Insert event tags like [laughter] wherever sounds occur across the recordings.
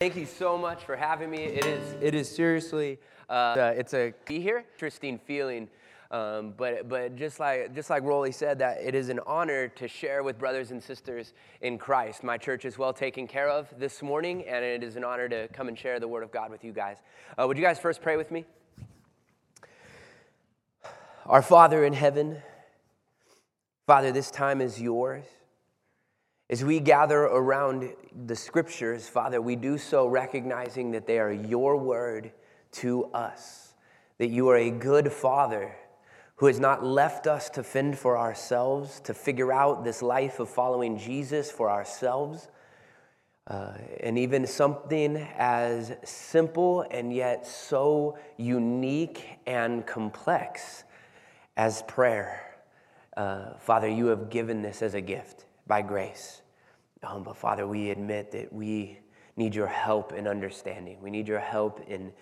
Thank you so much for having me. It is, it is seriously, uh, it's a be here, interesting feeling. Um, but but just like just like Rolly said, that it is an honor to share with brothers and sisters in Christ. My church is well taken care of this morning, and it is an honor to come and share the Word of God with you guys. Uh, would you guys first pray with me? Our Father in heaven, Father, this time is yours. As we gather around the scriptures, Father, we do so recognizing that they are your word to us, that you are a good Father who has not left us to fend for ourselves, to figure out this life of following Jesus for ourselves. Uh, and even something as simple and yet so unique and complex as prayer. Uh, Father, you have given this as a gift by grace. Um, but Father, we admit that we need your help in understanding. We need your help in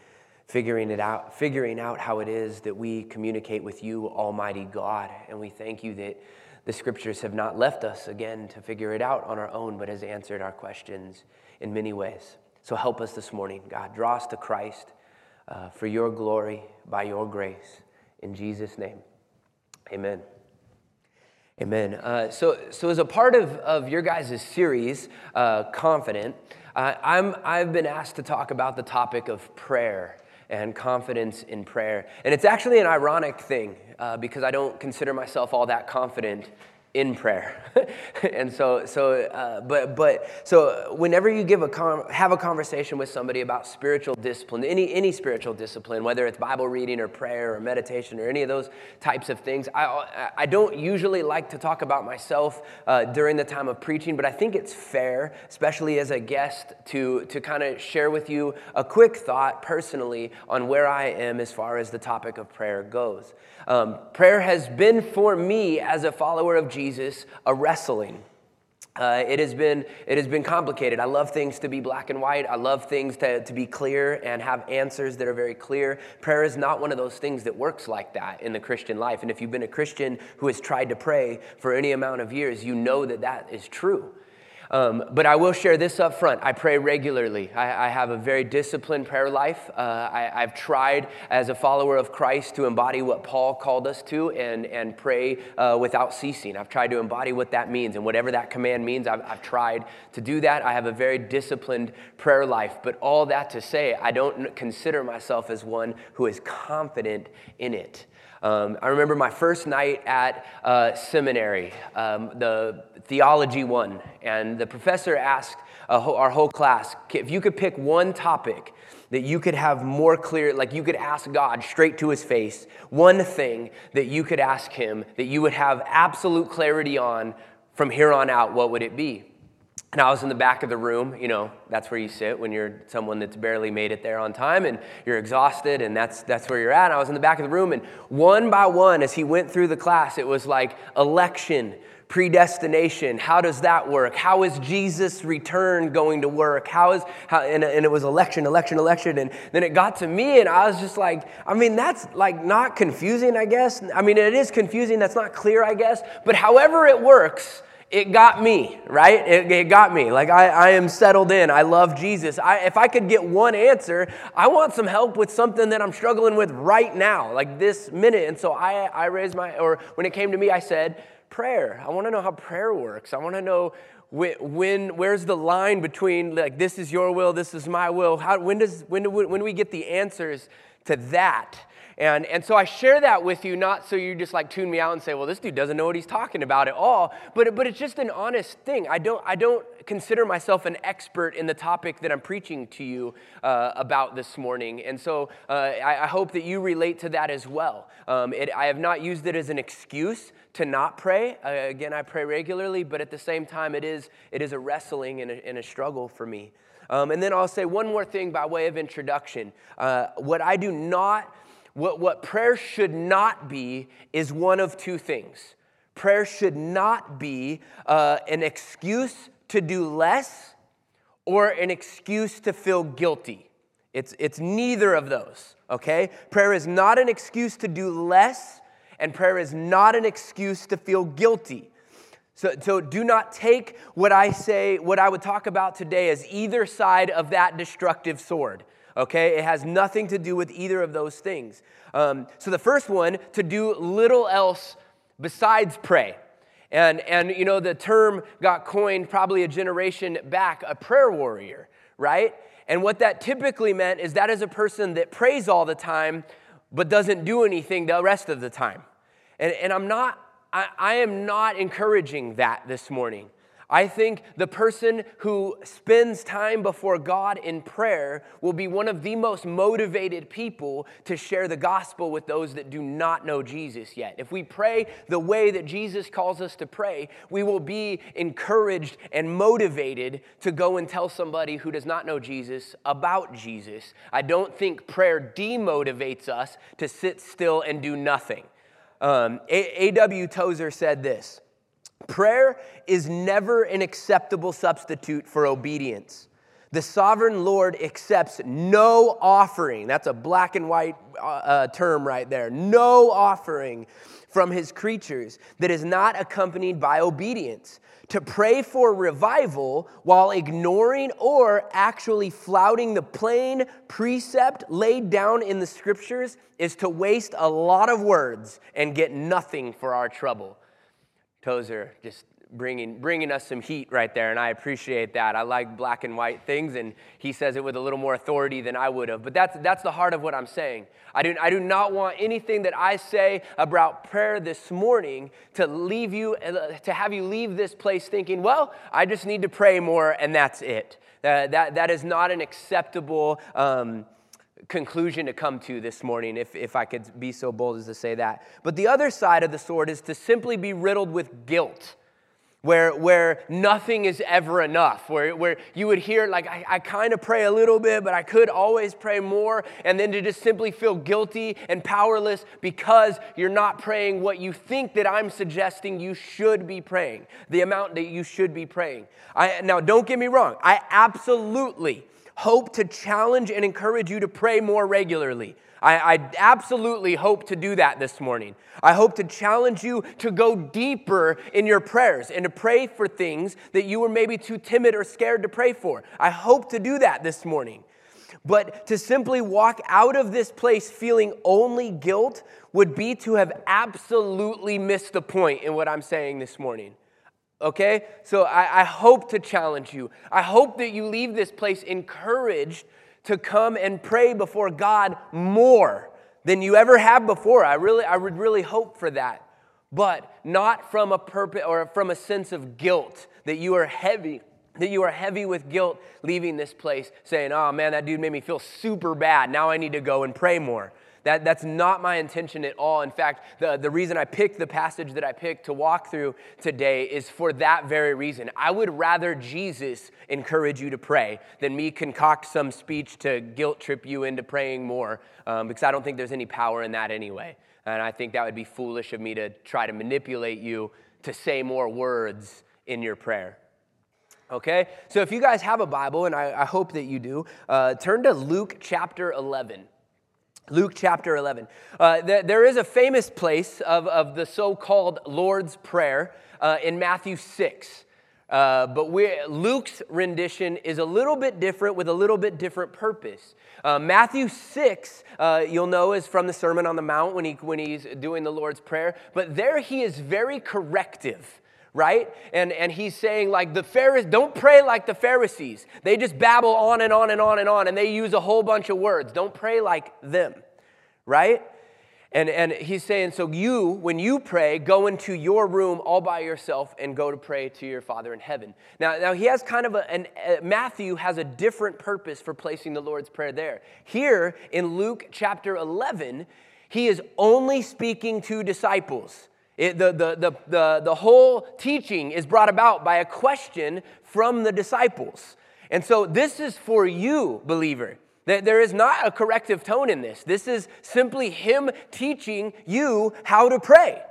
figuring it out, figuring out how it is that we communicate with you, Almighty God. And we thank you that the scriptures have not left us again to figure it out on our own, but has answered our questions in many ways. So help us this morning, God. Draw us to Christ uh, for your glory, by your grace. In Jesus' name, amen. Amen. Uh, so, so as a part of, of your guys' series, uh, Confident, uh, I'm, I've been asked to talk about the topic of prayer and confidence in prayer. And it's actually an ironic thing uh, because I don't consider myself all that confident in prayer. [laughs] and so, so uh, but, but, so whenever you give a com- have a conversation with somebody about spiritual discipline, any, any spiritual discipline, whether it's Bible reading or prayer or meditation or any of those types of things, I, I don't usually like to talk about myself uh, during the time of preaching, but I think it's fair, especially as a guest, to, to kind of share with you a quick thought personally on where I am as far as the topic of prayer goes. Um, prayer has been for me as a follower of Jesus a wrestling. Uh, it, has been, it has been complicated. I love things to be black and white. I love things to, to be clear and have answers that are very clear. Prayer is not one of those things that works like that in the Christian life. And if you've been a Christian who has tried to pray for any amount of years, you know that that is true. Um, but I will share this up front. I pray regularly. I, I have a very disciplined prayer life. Uh, I, have tried, as a follower of Christ, to embody what Paul called us to and, and pray uh, without ceasing. I've tried to embody what that means. And whatever that command means, I've, I've tried to do that. I have a very disciplined prayer life. But all that to say, I don't consider myself as one who is confident in it. Um, I remember my first night at uh, seminary, um, the theology one, and the professor asked uh, our whole class if you could pick one topic that you could have more clear, like you could ask God straight to his face, one thing that you could ask him that you would have absolute clarity on from here on out, what would it be? And I was in the back of the room, you know, that's where you sit when you're someone that's barely made it there on time and you're exhausted and that's, that's where you're at. And I was in the back of the room and one by one, as he went through the class, it was like election, predestination. How does that work? How is Jesus' return going to work? How is, how, and, and it was election, election, election. And then it got to me and I was just like, I mean, that's like not confusing, I guess. I mean, it is confusing. That's not clear, I guess. But however it works, it got me, right? It, it, got me. Like, I, I am settled in. I love Jesus. I, if I could get one answer, I want some help with something that I'm struggling with right now, like this minute. And so I, I raised my, or when it came to me, I said, prayer. I want to know how prayer works. I want to know when, when, where's the line between, like, this is your will, this is my will? How, when, does, when, do when do we get the answers to that? And, and so I share that with you, not so you just like tune me out and say, well, this dude doesn't know what he's talking about at all, but, but it's just an honest thing. I don't, I don't consider myself an expert in the topic that I'm preaching to you uh, about this morning. And so uh, I, I, hope that you relate to that as well. Um, it, I have not used it as an excuse to not pray. Uh, again, I pray regularly, but at the same time, it is, it is a wrestling and a, and a struggle for me. Um, and then I'll say one more thing by way of introduction. Uh, what I do not what, what prayer should not be is one of two things. Prayer should not be uh, an excuse to do less or an excuse to feel guilty. It's, it's neither of those, okay? Prayer is not an excuse to do less, and prayer is not an excuse to feel guilty. So, so do not take what I say, what I would talk about today, as either side of that destructive sword. Okay? It has nothing to do with either of those things. Um, so the first one, to do little else besides pray. And, and, you know, the term got coined probably a generation back, a prayer warrior, right? And what that typically meant is that is a person that prays all the time, but doesn't do anything the rest of the time. And, and I'm not I, I am not encouraging that this morning. I think the person who spends time before God in prayer will be one of the most motivated people to share the gospel with those that do not know Jesus yet. If we pray the way that Jesus calls us to pray, we will be encouraged and motivated to go and tell somebody who does not know Jesus about Jesus. I don't think prayer demotivates us to sit still and do nothing. Um, A.W. Tozer said this Prayer is never an acceptable substitute for obedience. The sovereign Lord accepts no offering. That's a black and white uh, uh term right there. No offering from his creatures that is not accompanied by obedience to pray for revival while ignoring or actually flouting the plain precept laid down in the scriptures is to waste a lot of words and get nothing for our trouble. Tozer just bringing, bringing us some heat right there, and I appreciate that. I like black and white things, and he says it with a little more authority than I would have. But that's, that's the heart of what I'm saying. I do, I do not want anything that I say about prayer this morning to leave you, to have you leave this place thinking, well, I just need to pray more, and that's it. Uh, that, that is not an acceptable. Um, conclusion to come to this morning, if, if I could be so bold as to say that. But the other side of the sword is to simply be riddled with guilt where, where nothing is ever enough, where, where you would hear, like, I, I kind of pray a little bit, but I could always pray more, and then to just simply feel guilty and powerless because you're not praying what you think that I'm suggesting you should be praying, the amount that you should be praying. I, now, don't get me wrong, I absolutely hope to challenge and encourage you to pray more regularly. I, I, absolutely hope to do that this morning. I hope to challenge you to go deeper in your prayers and to pray for things that you were maybe too timid or scared to pray for. I hope to do that this morning. But to simply walk out of this place feeling only guilt would be to have absolutely missed the point in what I'm saying this morning. Okay? So I, I hope to challenge you. I hope that you leave this place encouraged to come and pray before God more than you ever have before. I really, I would really hope for that. But not from a purpose or from a sense of guilt that you are heavy, that you are heavy with guilt leaving this place saying, oh man, that dude made me feel super bad. Now I need to go and pray more. That, that's not my intention at all. In fact, the, the reason I picked the passage that I picked to walk through today is for that very reason. I would rather Jesus encourage you to pray than me concoct some speech to guilt trip you into praying more, um, because I don't think there's any power in that anyway. And I think that would be foolish of me to try to manipulate you to say more words in your prayer. Okay? So if you guys have a Bible, and I, I hope that you do, uh, turn to Luke chapter 11. Luke chapter 11. Uh, th- there is a famous place of, of the so called Lord's Prayer uh, in Matthew 6. Uh, but Luke's rendition is a little bit different with a little bit different purpose. Uh, Matthew 6, uh, you'll know, is from the Sermon on the Mount when, he, when he's doing the Lord's Prayer. But there he is very corrective right? And, and he's saying, like, the Pharisees, don't pray like the Pharisees. They just babble on and on and on and on, and they use a whole bunch of words. Don't pray like them, right? And, and he's saying, so you, when you pray, go into your room all by yourself and go to pray to your Father in heaven. Now, now he has kind of a, an, uh, Matthew has a different purpose for placing the Lord's Prayer there. Here in Luke chapter 11, he is only speaking to disciples. It, the, the, the, the, the whole teaching is brought about by a question from the disciples. And so this is for you, believer. There is not a corrective tone in this. This is simply Him teaching you how to pray.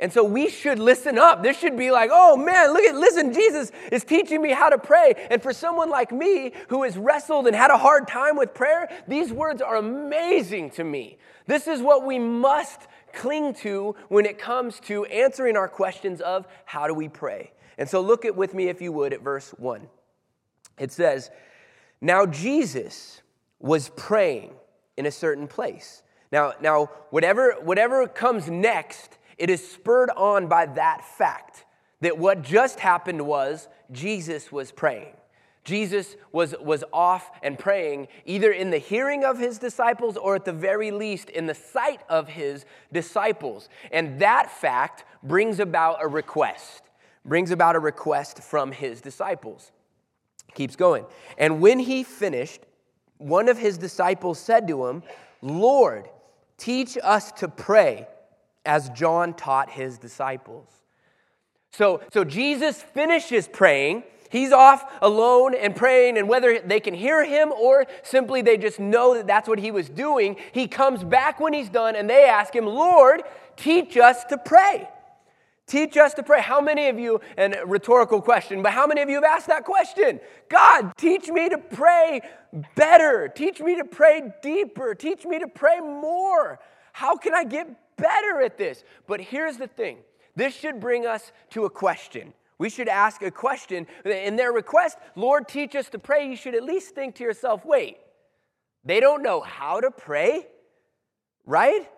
And so we should listen up. This should be like, oh man, look at, listen, Jesus is teaching me how to pray. And for someone like me who has wrestled and had a hard time with prayer, these words are amazing to me. This is what we must cling to when it comes to answering our questions of how do we pray. And so look at with me, if you would, at verse 1. It says, Now Jesus was praying in a certain place. Now, now whatever, whatever comes next, it is spurred on by that fact that what just happened was Jesus was praying. Jesus was, was off and praying, either in the hearing of his disciples or at the very least in the sight of his disciples. And that fact brings about a request, brings about a request from his disciples. Keeps going. And when he finished, one of his disciples said to him, Lord, teach us to pray as John taught his disciples. So, so Jesus finishes praying He's off alone and praying, and whether they can hear him or simply they just know that that's what he was doing, he comes back when he's done and they ask him, Lord, teach us to pray. Teach us to pray. How many of you, and rhetorical question, but how many of you have asked that question? God, teach me to pray better. Teach me to pray deeper. Teach me to pray more. How can I get better at this? But here's the thing this should bring us to a question. We should ask a question. In their request, Lord, teach us to pray, you should at least think to yourself, wait, they don't know how to pray, right?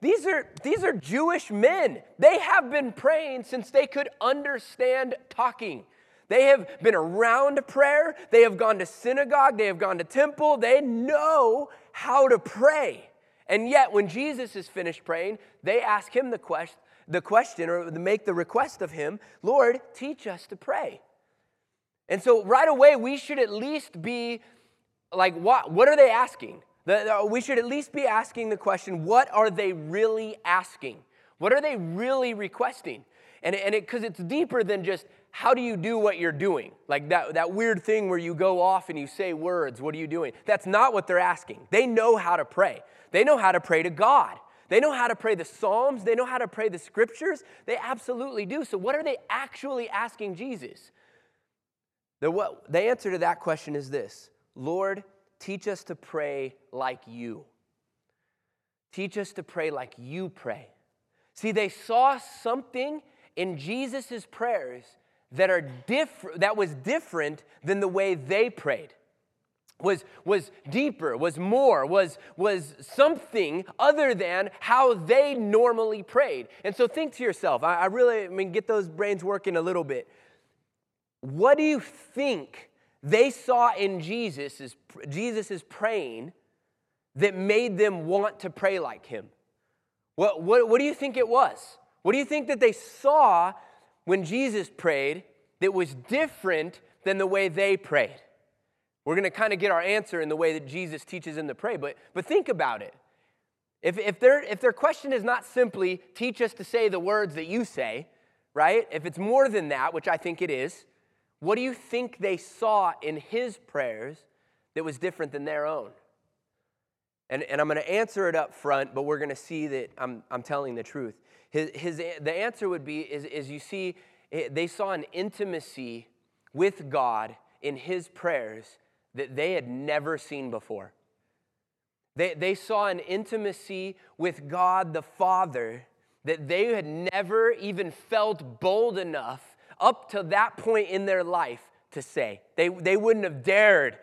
These are, these are Jewish men. They have been praying since they could understand talking. They have been around prayer. They have gone to synagogue. They have gone to temple. They know how to pray. And yet, when Jesus is finished praying, they ask him the question the question or make the request of him, Lord, teach us to pray. And so right away, we should at least be like, what, what are they asking? The, the, we should at least be asking the question, what are they really asking? What are they really requesting? And because and it, it's deeper than just how do you do what you're doing? Like that, that weird thing where you go off and you say words, what are you doing? That's not what they're asking. They know how to pray, they know how to pray to God. They know how to pray the Psalms, they know how to pray the scriptures. They absolutely do. So, what are they actually asking Jesus? The, what, the answer to that question is this Lord, teach us to pray like you. Teach us to pray like you pray. See, they saw something in Jesus' prayers that, are diff- that was different than the way they prayed was, was deeper, was more, was, was something other than how they normally prayed. And so think to yourself, I, I really I mean, get those brains working a little bit. What do you think they saw in Jesus' Jesus's praying that made them want to pray like him? What, what, what do you think it was? What do you think that they saw when Jesus prayed that was different than the way they prayed? We're going to kind of get our answer in the way that Jesus teaches them to pray, but, but think about it. If, if, their, if their question is not simply, teach us to say the words that you say, right? If it's more than that, which I think it is, what do you think they saw in his prayers that was different than their own? And, and I'm going to answer it up front, but we're going to see that I'm, I'm telling the truth. His, his, the answer would be is, is you see, eh, they saw an intimacy with God in his prayers that they had never seen before. They, they saw an intimacy with God the Father that they had never even felt bold enough up to that point in their life to say. They, they wouldn't have dared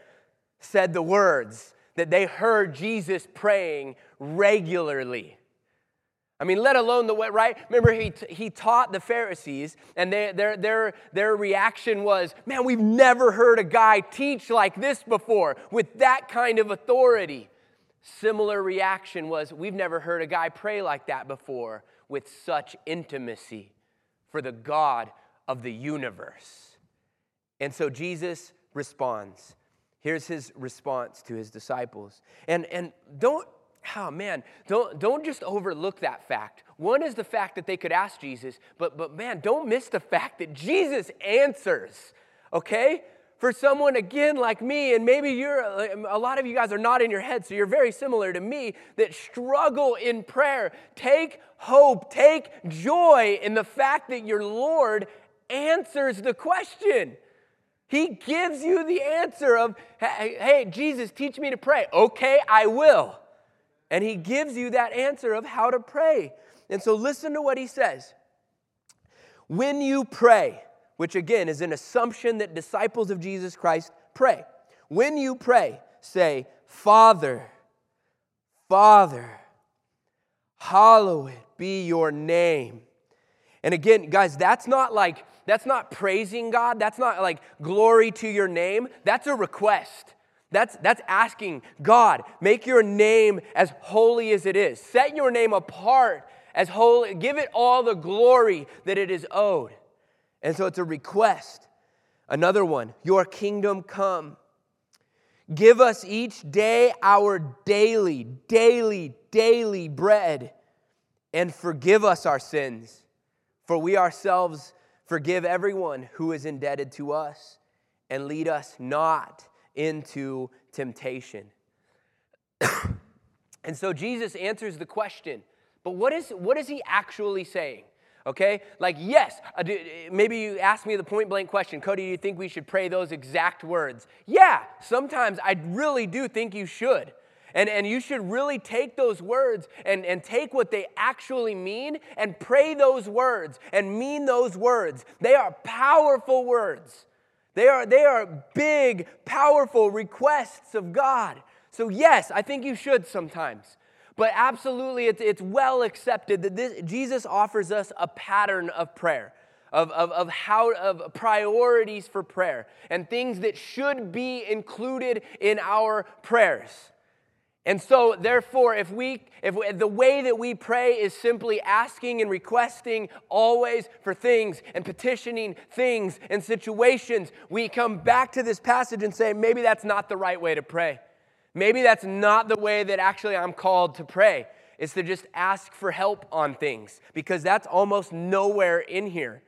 said the words that they heard Jesus praying regularly. I mean, let alone the way, right? Remember, he, he taught the Pharisees, and they, their, their, their reaction was, man, we've never heard a guy teach like this before with that kind of authority. Similar reaction was, we've never heard a guy pray like that before with such intimacy for the God of the universe. And so Jesus responds. Here's his response to his disciples. And, and don't, oh man, don't, don't just overlook that fact. One is the fact that they could ask Jesus, but, but man, don't miss the fact that Jesus answers, okay? For someone, again, like me, and maybe you're, a lot of you guys are not in your head, so you're very similar to me, that struggle in prayer. Take hope, take joy in the fact that your Lord answers the question. He gives you the answer of, hey, Jesus, teach me to pray. Okay, I will. And he gives you that answer of how to pray. And so listen to what he says. When you pray, which again is an assumption that disciples of Jesus Christ pray. When you pray, say, Father, Father, hallowed be your name. And again, guys, that's not like, that's not praising God. That's not like glory to your name. That's a request. That's, that's asking God, make your name as holy as it is. Set your name apart as holy. Give it all the glory that it is owed. And so it's a request. Another one, your kingdom come. Give us each day our daily, daily, daily bread, and forgive us our sins, for we ourselves forgive everyone who is indebted to us, and lead us not into temptation. [coughs] and so Jesus answers the question, but what is, what is he actually saying? okay? Like, yes, uh, maybe you ask me the point blank question Cody, do you think we should pray those exact words? Yeah, sometimes I really do think you should. And, and you should really take those words and, and take what they actually mean and pray those words and mean those words. They are powerful words. They are, they are big, powerful requests of God. So, yes, I think you should sometimes. But absolutely, it's, it's well accepted that this, Jesus offers us a pattern of prayer. Of, of, of how of priorities for prayer and things that should be included in our prayers. And so, therefore, if we, if we, the way that we pray is simply asking and requesting always for things and petitioning things and situations, we come back to this passage and say, maybe that's not the right way to pray. Maybe that's not the way that actually I'm called to pray, is to just ask for help on things, because that's almost nowhere in here.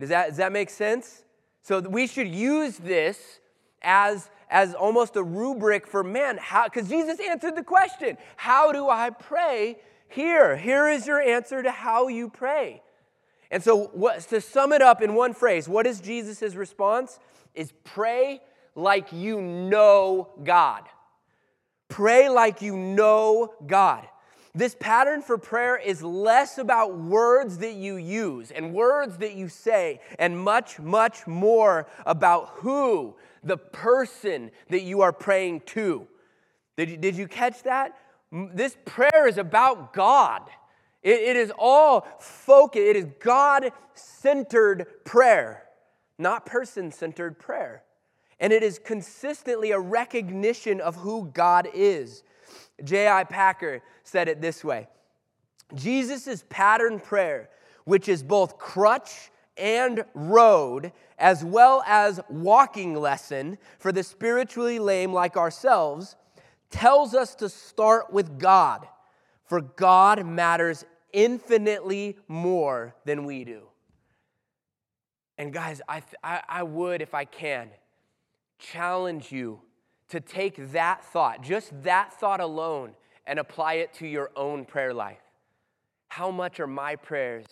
Does that, does that make sense? So we should use this as, as almost a rubric for man, because Jesus answered the question How do I pray? Here, here is your answer to how you pray. And so, what, to sum it up in one phrase, what is Jesus' response? Is pray like you know God. Pray like you know God. This pattern for prayer is less about words that you use and words that you say, and much, much more about who, the person that you are praying to. Did you, did you catch that? This prayer is about God. it, it is all focused, it is God centered prayer, not person centered prayer and it is consistently a recognition of who God is. J.I. Packer said it this way Jesus' pattern prayer, which is both crutch and road, as well as walking lesson for the spiritually lame like ourselves, tells us to start with God, for God matters infinitely more than we do. And guys, I, I, I would, if I can, challenge you to take that thought, just that thought alone, and apply it to your own prayer life. How much are my prayers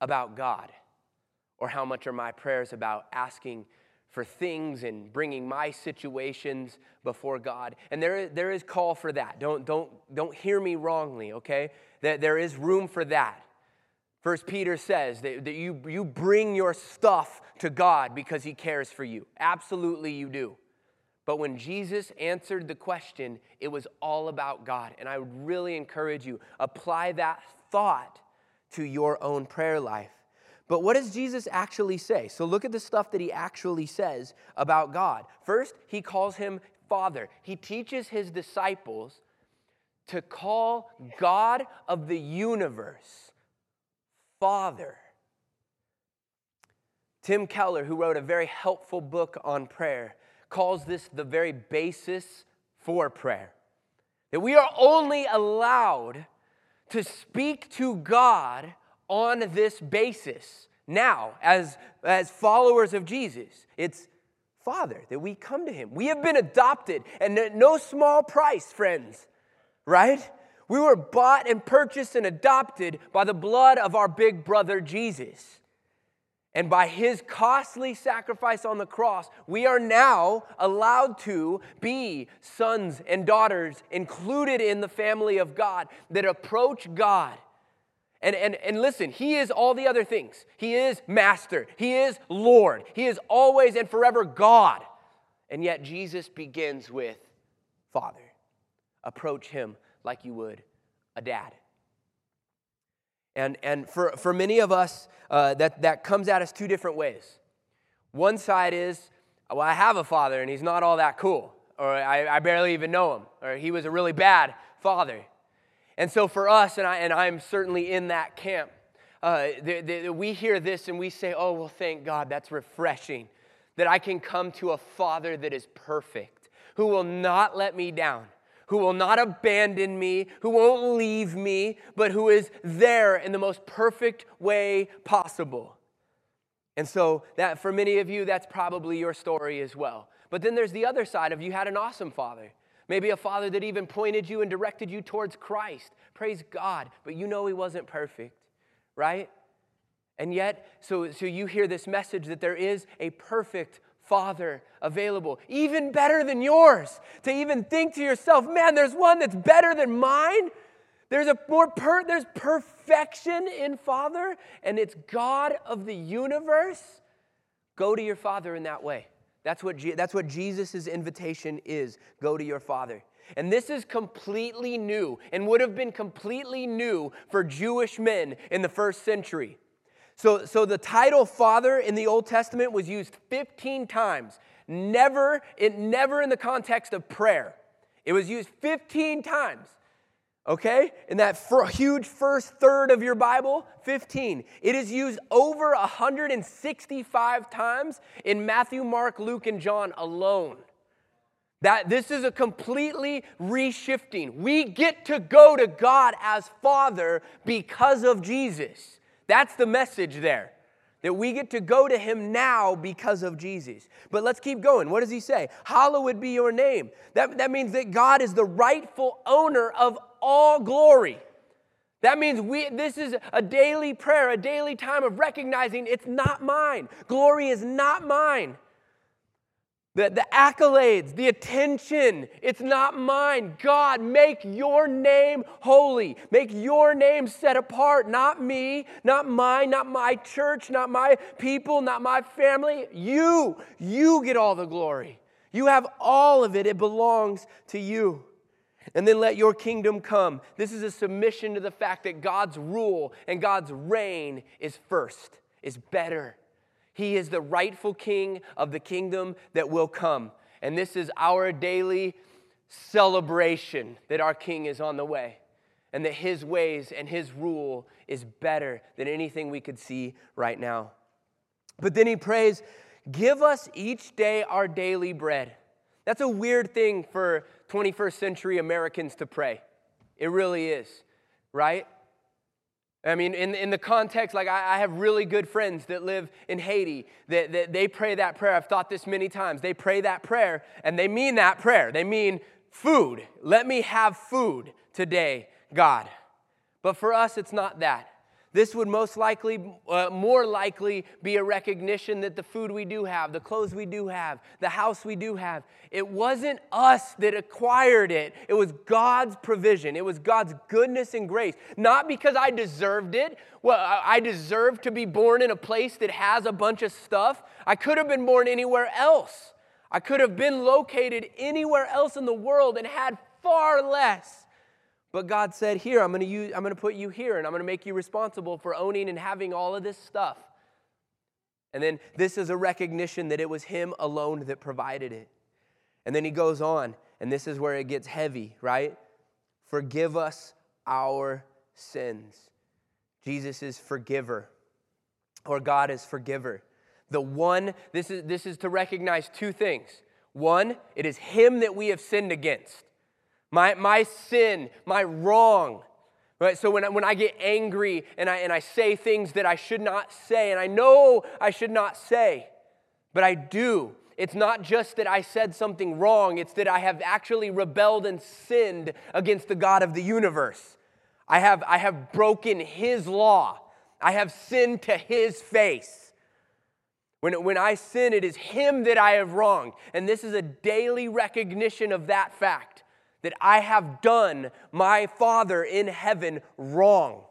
about God? Or how much are my prayers about asking for things and bringing my situations before God? And there, there is call for that. Don't, don't, don't hear me wrongly, okay? That there is room for that. First Peter says that, that you, you bring your stuff to God because he cares for you. Absolutely, you do. But when Jesus answered the question, it was all about God. And I would really encourage you, apply that thought to your own prayer life. But what does Jesus actually say? So look at the stuff that he actually says about God. First, he calls him Father. He teaches his disciples to call God of the universe Father. Tim Keller, who wrote a very helpful book on prayer, calls this the very basis for prayer. That we are only allowed to speak to God on this basis now as, as followers of Jesus. It's Father that we come to Him. We have been adopted, and at no small price, friends, right? We were bought and purchased and adopted by the blood of our big brother Jesus. And by his costly sacrifice on the cross, we are now allowed to be sons and daughters included in the family of God that approach God. And, and, and listen, he is all the other things. He is master, he is Lord, he is always and forever God. And yet, Jesus begins with Father. Approach him like you would a dad. And, and for, for many of us, uh, that, that comes at us two different ways. One side is, well, I have a father and he's not all that cool, or I, I barely even know him, or he was a really bad father. And so for us, and, I, and I'm certainly in that camp, uh, the, the, we hear this and we say, oh, well, thank God, that's refreshing that I can come to a father that is perfect, who will not let me down who will not abandon me, who won't leave me, but who is there in the most perfect way possible. And so, that for many of you, that's probably your story as well. But then there's the other side of you had an awesome father. Maybe a father that even pointed you and directed you towards Christ. Praise God. But you know he wasn't perfect, right? And yet, so, so you hear this message that there is a perfect Father available, even better than yours. To even think to yourself, man, there's one that's better than mine. There's a more per, there's perfection in Father, and it's God of the universe. Go to your Father in that way. That's what, that's what Jesus' invitation is. Go to your Father. And this is completely new and would have been completely new for Jewish men in the first century. So, so the title father in the Old Testament was used 15 times, never, it, never in the context of prayer. It was used 15 times. Okay? In that huge first third of your Bible, 15. It is used over 165 times in Matthew, Mark, Luke, and John alone. That this is a completely reshifting. We get to go to God as Father because of Jesus. That's the message there. That we get to go to him now because of Jesus. But let's keep going. What does he say? Hallowed be your name. That, that means that God is the rightful owner of all glory. That means we, this is a daily prayer, a daily time of recognizing it's not mine. Glory is not mine. The, the accolades, the attention, it's not mine. God, make your name holy. Make your name set apart. Not me, not mine, not my church, not my people, not my family. You, you get all the glory. You have all of it, it belongs to you. And then let your kingdom come. This is a submission to the fact that God's rule and God's reign is first, is better. He is the rightful king of the kingdom that will come. And this is our daily celebration that our king is on the way and that his ways and his rule is better than anything we could see right now. But then he prays, Give us each day our daily bread. That's a weird thing for 21st century Americans to pray. It really is, right? I mean, in, in the context, like I, I, have really good friends that live in Haiti that, that they pray that prayer. I've thought this many times. They pray that prayer and they mean that prayer. They mean food. Let me have food today, God. But for us, it's not that. This would most likely, uh, more likely, be a recognition that the food we do have, the clothes we do have, the house we do have, it wasn't us that acquired it. It was God's provision. It was God's goodness and grace. Not because I deserved it. Well, I deserved to be born in a place that has a bunch of stuff. I could have been born anywhere else. I could have been located anywhere else in the world and had far less. But God said, Here, I'm going to use, I'm going to put you here, and I'm going to make you responsible for owning and having all of this stuff. And then this is a recognition that it was Him alone that provided it. And then he goes on, and this is where it gets heavy, right? Forgive us our sins. Jesus is forgiver, or God is forgiver. The one, this is, this is to recognize two things. One, it is Him that we have sinned against. My, my sin, my wrong. Right? So when I, when I get angry and I, and I say things that I should not say, and I know I should not say, but I do, it's not just that I said something wrong, it's that I have actually rebelled and sinned against the God of the universe. I have, I have broken His law, I have sinned to His face. When, when I sin, it is Him that I have wronged. And this is a daily recognition of that fact that I have done my Father in heaven wrong.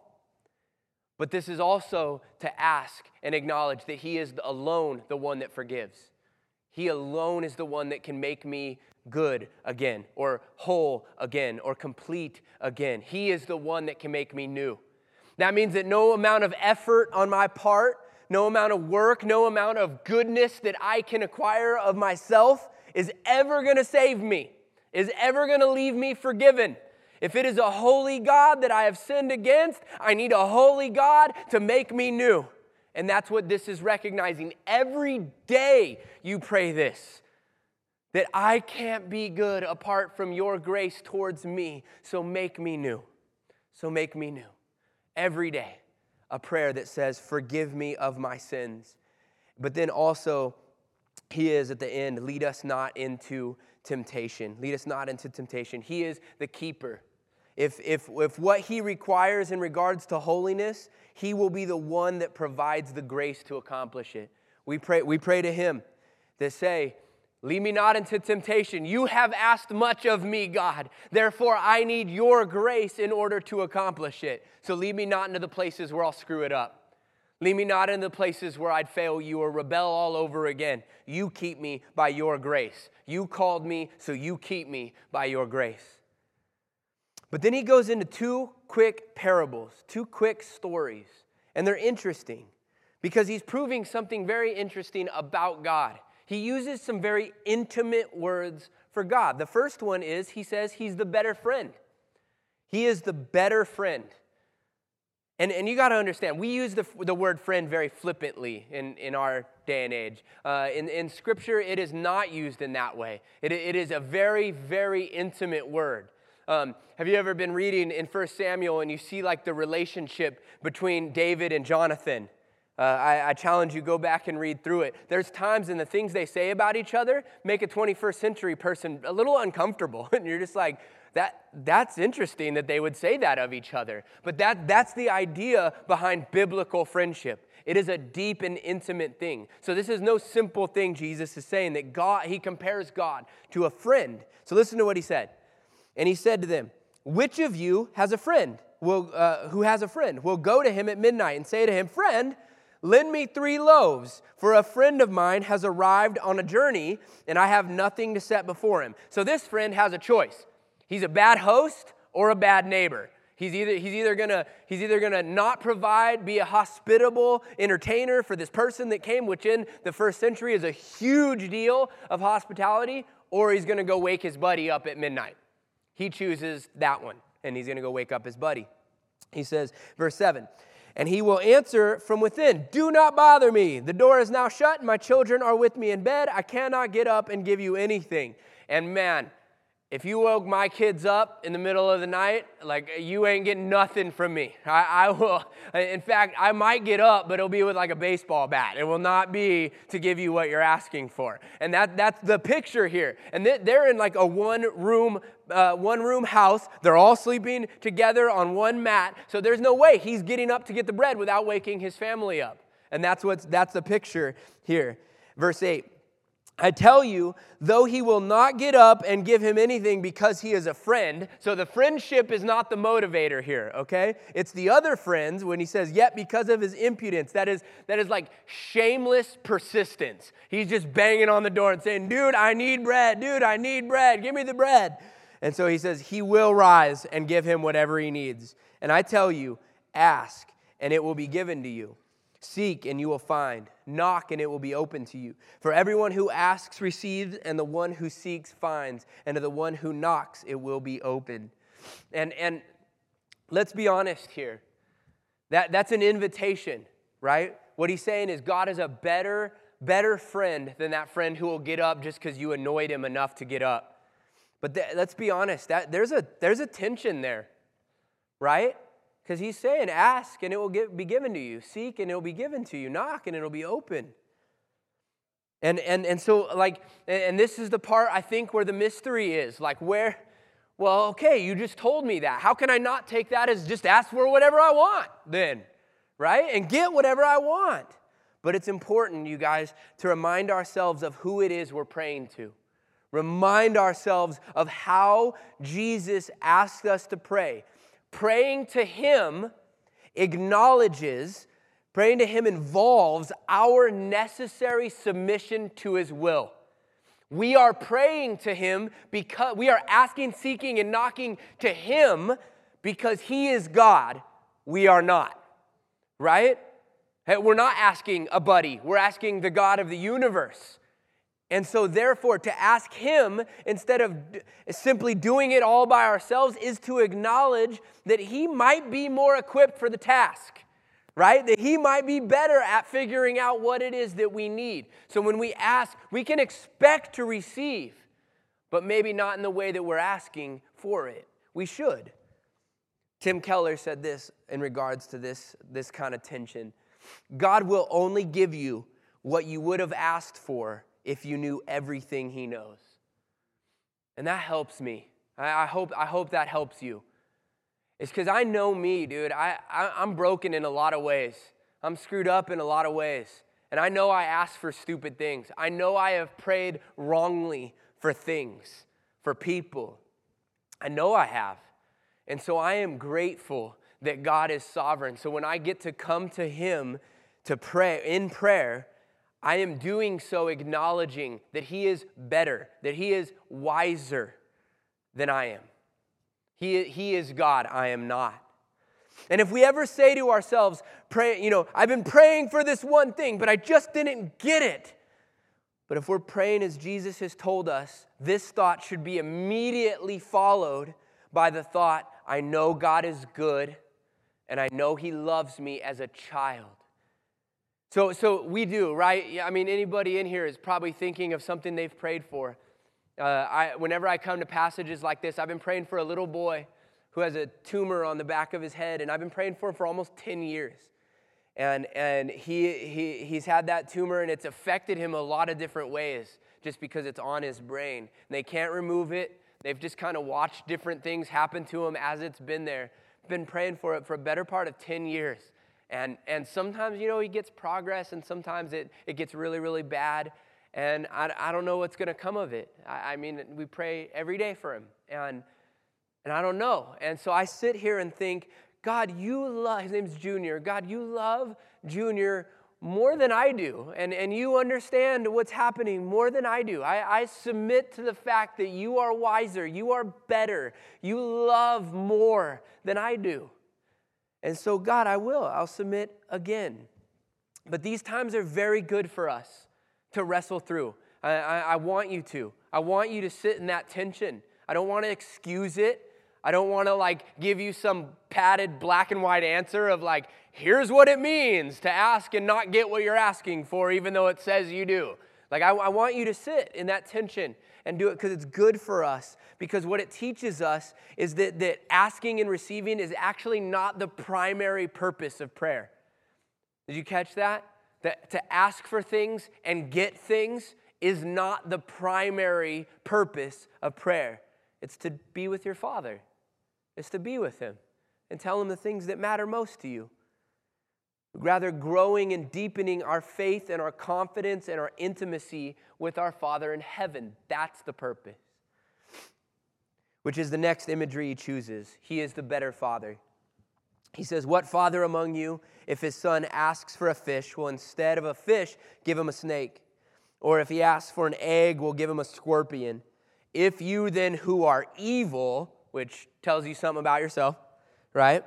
But this is also to ask and acknowledge that He is alone the one that forgives. He alone is the one that can make me good again, or whole again, or complete again. He is the one that can make me new. That means that no amount of effort on my part, no amount of work, no amount of goodness that I can acquire of myself is ever to save me, is ever going to leave me forgiven. If it is a holy God that I have sinned against, I need a holy God to make me new. And that's what this is recognizing. Every day you pray this that I can't be good apart from your grace towards me, so make me new. So make me new. Every day, a prayer that says, Forgive me of my sins. But then also, he is at the end, lead us not into temptation. Lead us not into temptation. He is the keeper. If, if, if what he requires in regards to holiness, he will be the one that provides the grace to accomplish it. We pray, we pray to him to say, Lead me not into temptation. You have asked much of me, God. Therefore, I need your grace in order to accomplish it. So lead me not into the places where I'll screw it up. Lead me not into the places where I'd fail you or rebel all over again. You keep me by your grace. You called me, so you keep me by your grace. But then he goes into two quick parables, two quick stories. And they're interesting because he's proving something very interesting about God he uses some very intimate words for God. The first one is he says he's the better friend. He is the better friend. And, and you got to understand, we use the, the word friend very flippantly in, in our day and age. Uh, in, in Scripture, it is not used in that way. It, it is a very, very intimate word. Um, have you ever been reading in 1 Samuel and you see like the relationship between David and Jonathan? Uh, I, I, challenge you, go back and read through it. There's times in the things they say about each other make a 21st century person a little uncomfortable. [laughs] And you're just like, that, that's interesting that they would say that of each other. But that, that's the idea behind biblical friendship. It is a deep and intimate thing. So this is no simple thing Jesus is saying that God, he compares God to a friend. So listen to what he said. And he said to them, Which of you has a friend? Will, uh, who has a friend will go to him at midnight and say to him, Friend, Lend me three loaves, for a friend of mine has arrived on a journey, and I have nothing to set before him. So this friend has a choice. He's a bad host or a bad neighbor. He's either, he's either gonna he's either gonna not provide, be a hospitable entertainer for this person that came, which in the first century is a huge deal of hospitality, or he's gonna go wake his buddy up at midnight. He chooses that one, and he's gonna go wake up his buddy. He says, verse 7 and he will answer from within Do not bother me. The door is now shut, and my children are with me in bed. I cannot get up and give you anything. And man, if you woke my kids up in the middle of the night, like you ain't getting nothing from me. I, I, will, [laughs] in fact, I might get up, but it'll be with like a baseball bat. It will not be to give you what you're asking for. And that, that's the picture here. And they're in like a one room, uh, one room house. They're all sleeping together on one mat. So there's no way he's getting up to get the bread without waking his family up. And that's what's, that's the picture here. Verse 8. I tell you, though he will not get up and give him anything because he is a friend, so the friendship is not the motivator here, okay? It's the other friends when he says, yet because of his impudence. That is, that is like shameless persistence. He's just banging on the door and saying, dude, I need bread. Dude, I need bread. Give me the bread. And so he says, he will rise and give him whatever he needs. And I tell you, ask, and it will be given to you. Seek and you will find. Knock and it will be open to you. For everyone who asks receives, and the one who seeks finds, and to the one who knocks it will be opened. And, and let's be honest here. That, that's an invitation, right? What he's saying is God is a better, better friend than that friend who will get up just because you annoyed him enough to get up. But th- let's be honest, that, there's, a, there's a tension there, right? Because he's saying, ask and it will get, be given to you. Seek and it will be given to you. Knock and it'll be open. And, and, and so, like, and this is the part I think where the mystery is. Like, where, well, okay, you just told me that. How can I not take that as just ask for whatever I want then? Right? And get whatever I want. But it's important, you guys, to remind ourselves of who it is we're praying to. Remind ourselves of how Jesus asked us to pray. Praying to Him acknowledges, praying to Him involves our necessary submission to His will. We are praying to Him because we are asking, seeking, and knocking to Him because He is God. We are not, right? We're not asking a buddy, we're asking the God of the universe. And so, therefore, to ask Him instead of simply doing it all by ourselves is to acknowledge that He might be more equipped for the task, right? That He might be better at figuring out what it is that we need. So, when we ask, we can expect to receive, but maybe not in the way that we're asking for it. We should. Tim Keller said this in regards to this, this kind of tension God will only give you what you would have asked for if you knew everything He knows. And that helps me. I, I hope, I hope that helps you. It's because I know me, dude. I, I, I'm broken in a lot of ways. I'm screwed up in a lot of ways. And I know I ask for stupid things. I know I have prayed wrongly for things, for people. I know I have. And so I am grateful that God is sovereign. So when I get to come to Him to pray in prayer, I am doing so acknowledging that He is better, that He is wiser than I am. He, he is God, I am not. And if we ever say to ourselves, pray, you know, I've been praying for this one thing, but I just didn't get it. But if we're praying as Jesus has told us, this thought should be immediately followed by the thought, I know God is good and I know He loves me as a child. So, so we do, right? I mean, anybody in here is probably thinking of something they've prayed for. Uh, I, whenever I come to passages like this, I've been praying for a little boy who has a tumor on the back of his head, and I've been praying for him for almost 10 years. And, and he, he, he's had that tumor, and it's affected him a lot of different ways just because it's on his brain. And they can't remove it. They've just kind of watched different things happen to him as it's been there. Been praying for it for a better part of 10 years. And, and sometimes, you know, he gets progress, and sometimes it, it gets really, really bad. And I, I don't know what's going to come of it. I, I mean, we pray every day for him. And, and I don't know. And so I sit here and think, God, you love, his name's Junior. God, you love Junior more than I do. And, and you understand what's happening more than I do. I, I submit to the fact that you are wiser, you are better, you love more than I do. And so, God, I will. I'll submit again. But these times are very good for us to wrestle through. I, I, I, want you to. I want you to sit in that tension. I don't want to excuse it. I don't want to like give you some padded black and white answer of like, here's what it means to ask and not get what you're asking for, even though it says you do. Like, I, I want you to sit in that tension and do it because it's good for us. Because what it teaches us is that, that asking and receiving is actually not the primary purpose of prayer. Did you catch that? That to ask for things and get things is not the primary purpose of prayer. It's to be with your Father, it's to be with Him and tell Him the things that matter most to you rather growing and deepening our faith and our confidence and our intimacy with our Father in heaven. That's the purpose. Which is the next imagery he chooses. He is the better Father. He says, What father among you, if his son asks for a fish, will instead of a fish give him a snake? Or if he asks for an egg, will give him a scorpion? If you then, who are evil, which tells you something about yourself, right?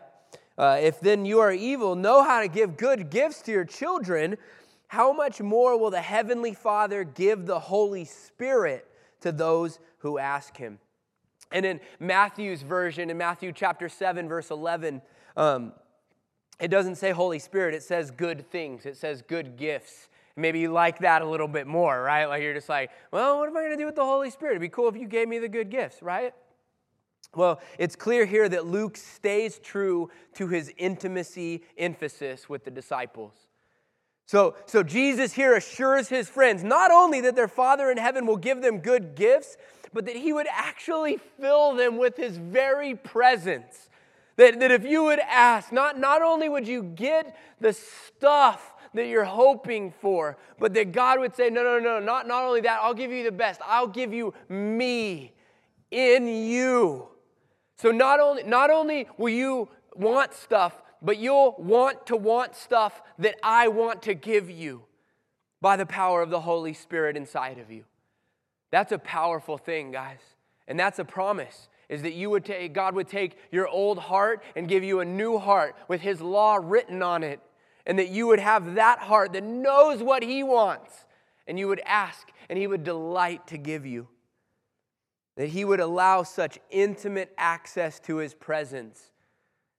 Uh, if then you are evil, know how to give good gifts to your children, how much more will the Heavenly Father give the Holy Spirit to those who ask Him? And in Matthew's version, in Matthew chapter 7, verse 11, um, it doesn't say Holy Spirit, it says good things, it says good gifts. Maybe you like that a little bit more, right? Like you're just like, well, what am I going to do with the Holy Spirit? It'd be cool if you gave me the good gifts, right? Well, it's clear here that Luke stays true to his intimacy emphasis with the disciples. So, so Jesus here assures his friends not only that their Father in heaven will give them good gifts, but that he would actually fill them with his very presence. That, that if you would ask, not, not only would you get the stuff that you're hoping for, but that God would say, No, no, no, not, not only that, I'll give you the best, I'll give you me in you. So not only, not only will you want stuff, but you'll want to want stuff that I want to give you by the power of the Holy Spirit inside of you. That's a powerful thing, guys. And that's a promise is that you would take God would take your old heart and give you a new heart with his law written on it and that you would have that heart that knows what he wants and you would ask and he would delight to give you that he would allow such intimate access to his presence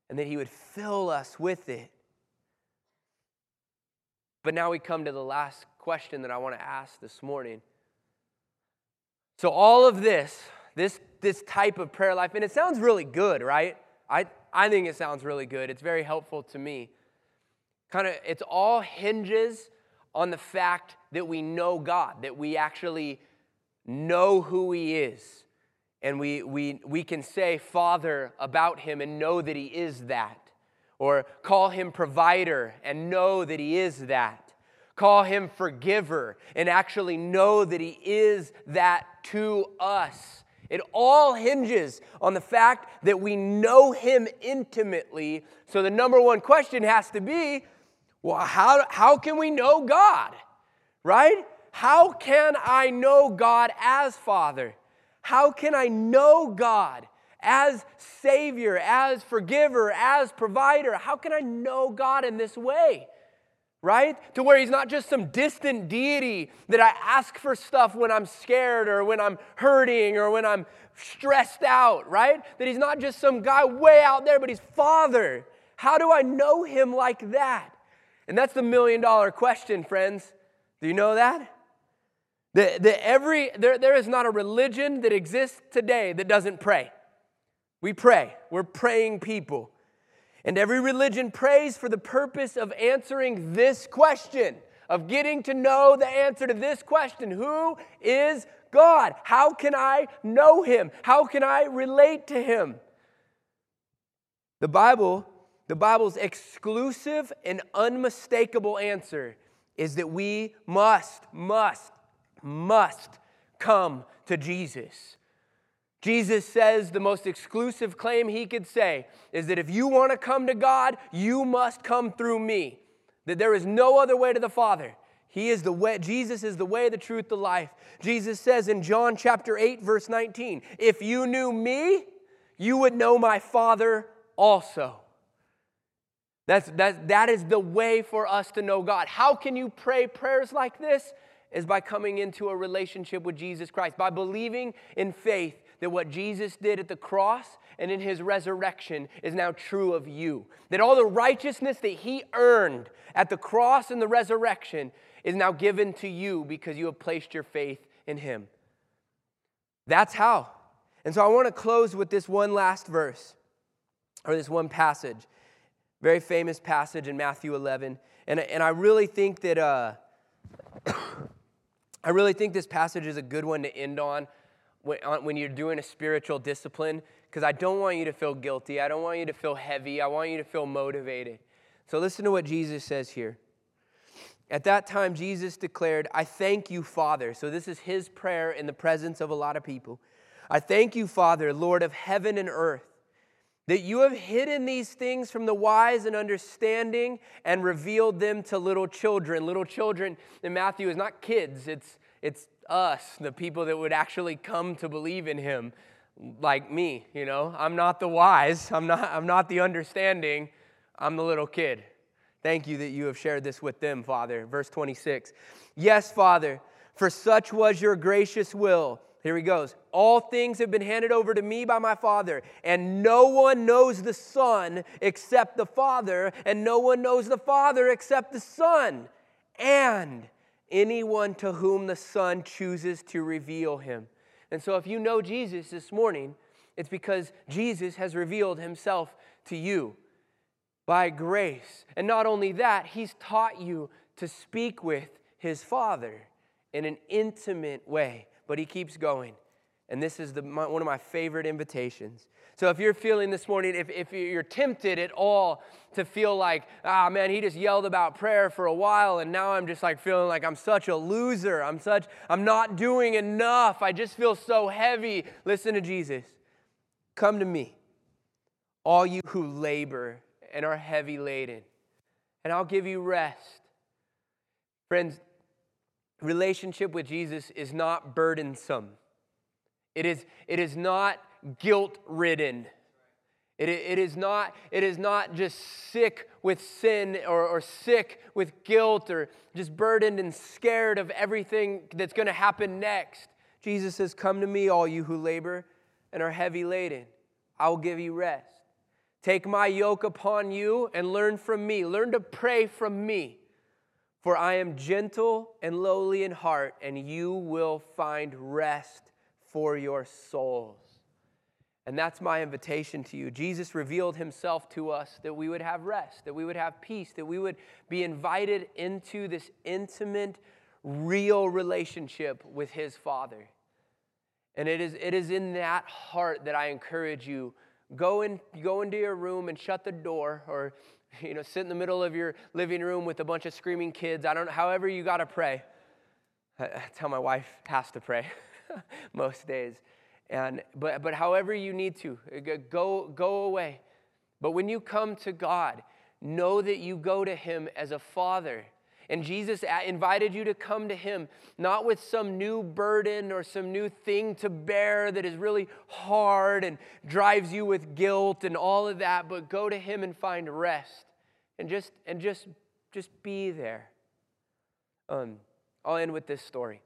and that he would fill us with it but now we come to the last question that I want to ask this morning so all of this this, this type of prayer life. And it sounds really good, right? I, I think it sounds really good. It's very helpful to me. Kind of, it's all hinges on the fact that we know God, that we actually know who He is. And we, we, we can say Father about Him and know that He is that. Or call Him provider and know that He is that. Call Him forgiver and actually know that He is that to us. It all hinges on the fact that we know Him intimately. So the number one question has to be well, how, how can we know God? Right? How can I know God as Father? How can I know God as Savior, as forgiver, as provider? How can I know God in this way? right? To where he's not just some distant deity that I ask for stuff when I'm scared or when I'm hurting or when I'm stressed out, right? That he's not just some guy way out there, but he's Father. How do I know him like that? And that's the million dollar question, friends. Do you know that? That, that every, there, there is not a religion that exists today that doesn't pray. We pray. We're praying people. And every religion prays for the purpose of answering this question, of getting to know the answer to this question Who is God? How can I know Him? How can I relate to Him? The Bible, the Bible's exclusive and unmistakable answer is that we must, must, must come to Jesus. Jesus says the most exclusive claim he could say is that if you want to come to God, you must come through me. That there is no other way to the Father. He is the way, Jesus is the way, the truth, the life. Jesus says in John chapter 8, verse 19, if you knew me, you would know my Father also. That's, that, that is the way for us to know God. How can you pray prayers like this? Is by coming into a relationship with Jesus Christ, by believing in faith that what Jesus did at the cross and in his resurrection is now true of you. That all the righteousness that he earned at the cross and the resurrection is now given to you because you have placed your faith in him. That's how. And so I want to close with this one last verse or this one passage. Very famous passage in Matthew 11. And, and I really think that. Uh, I really think this passage is a good one to end on when uh, you're doing a spiritual discipline because I don't want you to feel guilty. I don't want you to feel heavy. I want you to feel motivated. So listen to what Jesus says here. At that time, Jesus declared, I thank you, Father. So this is his prayer in the presence of a lot of people. I thank you, Father, Lord of heaven and earth, that you have hidden these things from the wise and understanding and revealed them to little children. Little children in Matthew is not kids, it's, it's us, the people that would actually come to believe in him, like me, you know. I'm not the wise, I'm not, I'm not the understanding, I'm the little kid. Thank you that you have shared this with them, Father. Verse 26. Yes, Father, for such was your gracious will. Here he goes. All things have been handed over to me by my Father, and no one knows the Son except the Father, and no one knows the Father except the Son, and anyone to whom the Son chooses to reveal him. And so, if you know Jesus this morning, it's because Jesus has revealed himself to you by grace. And not only that, he's taught you to speak with his Father in an intimate way. But he keeps going. And this is the, my, one of my favorite invitations. So if you're feeling this morning, if, if you're tempted at all to feel like, ah, man, he just yelled about prayer for a while and now I'm just like feeling like I'm such a loser. I'm such, I'm not doing enough. I just feel so heavy. Listen to Jesus. Come to me, all you who labor and are heavy laden, and I'll give you rest. Friends, relationship with Jesus is not burdensome. It is, it is not guilt ridden. It, it, is not, it is not just sick with sin or, or sick with guilt or just burdened and scared of everything that's going to happen next. Jesus says, Come to me, all you who labor and are heavy laden. I will give you rest. Take my yoke upon you and learn from me. Learn to pray from me. For I am gentle and lowly in heart, and you will find rest for your souls. And that's my invitation to you. Jesus revealed himself to us that we would have rest, that we would have peace, that we would be invited into this intimate, real relationship with his Father. And it is, it is in that heart that I encourage you go, in, go into your room and shut the door or [laughs] you know, sit in the middle of your living room with a bunch of screaming kids. I don't however you got to pray. [laughs] That's how my wife has to pray. [laughs] most days. And, but, but however you need to, go, go away. But when you come to God, know that you go to Him as a father. And Jesus invited you to come to Him, not with some new burden or some new thing to bear that is really hard and drives you with guilt and all of that, but go to Him and find rest and just, and just, just be there. Um, I'll end with this story.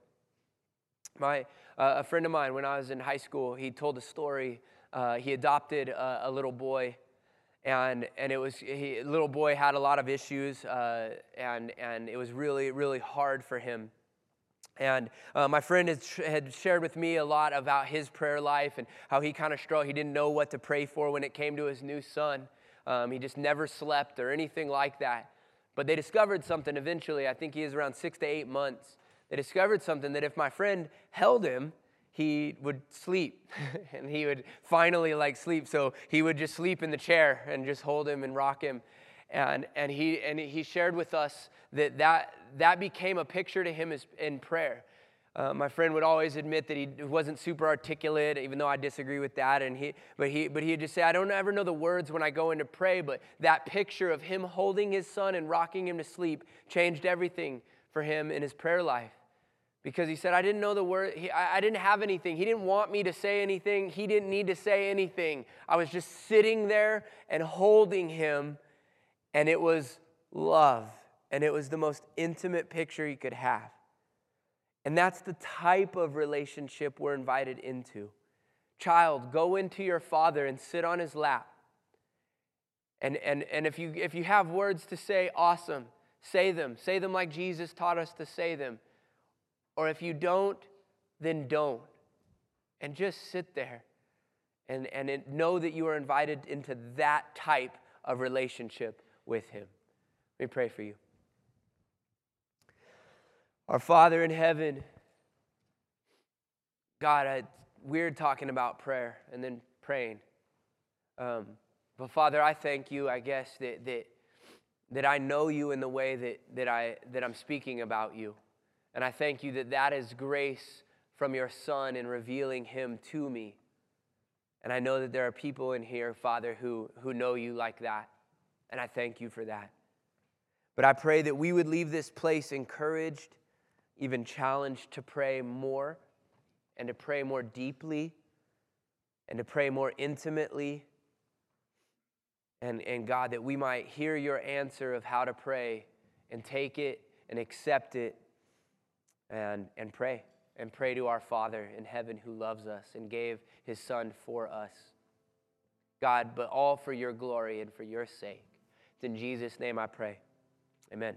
My, uh, a friend of mine, when I was in high school, he told a story. Uh, he adopted a, a, little boy, and, and it was, he, little boy had a lot of issues, uh, and, and it was really, really hard for him. And uh, my friend had, had shared with me a lot about his prayer life and how he kind of struggled. He didn't know what to pray for when it came to his new son. Um, he just never slept or anything like that. But they discovered something eventually. I think he was around six to eight months they discovered something that if my friend held him, he would sleep [laughs] and he would finally like sleep. So he would just sleep in the chair and just hold him and rock him. And, and, he, and he shared with us that, that that became a picture to him as, in prayer. Uh, my friend would always admit that he wasn't super articulate, even though I disagree with that. And he, but, he, but he'd just say, I don't ever know the words when I go in to pray, but that picture of him holding his son and rocking him to sleep changed everything for him in his prayer life because he said, I didn't know the word, he, I, I didn't have anything. He didn't want me to say anything. He didn't need to say anything. I was just sitting there and holding him, and it was love. And it was the most intimate picture he could have. And that's the type of relationship we're invited into. Child, go into your father and sit on his lap. And, and, and if, you, if you have words to say, awesome, say them. Say them like Jesus taught us to say them. Or if you don't, then don't. And just sit there and, and know that you are invited into that type of relationship with Him. Let me pray for you. Our Father in heaven, God, it's weird talking about prayer and then praying. Um, but Father, I thank you, I guess, that, that, that I know you in the way that, that, I, that I'm speaking about you. And I thank you that that is grace from your Son in revealing him to me. And I know that there are people in here, Father, who, who know you like that. And I thank you for that. But I pray that we would leave this place encouraged, even challenged to pray more and to pray more deeply and to pray more intimately. And, and God, that we might hear your answer of how to pray and take it and accept it and, and pray and pray to our Father in heaven who loves us and gave his Son for us. God, but all for your glory and for your sake. It's in Jesus' name I pray. Amen.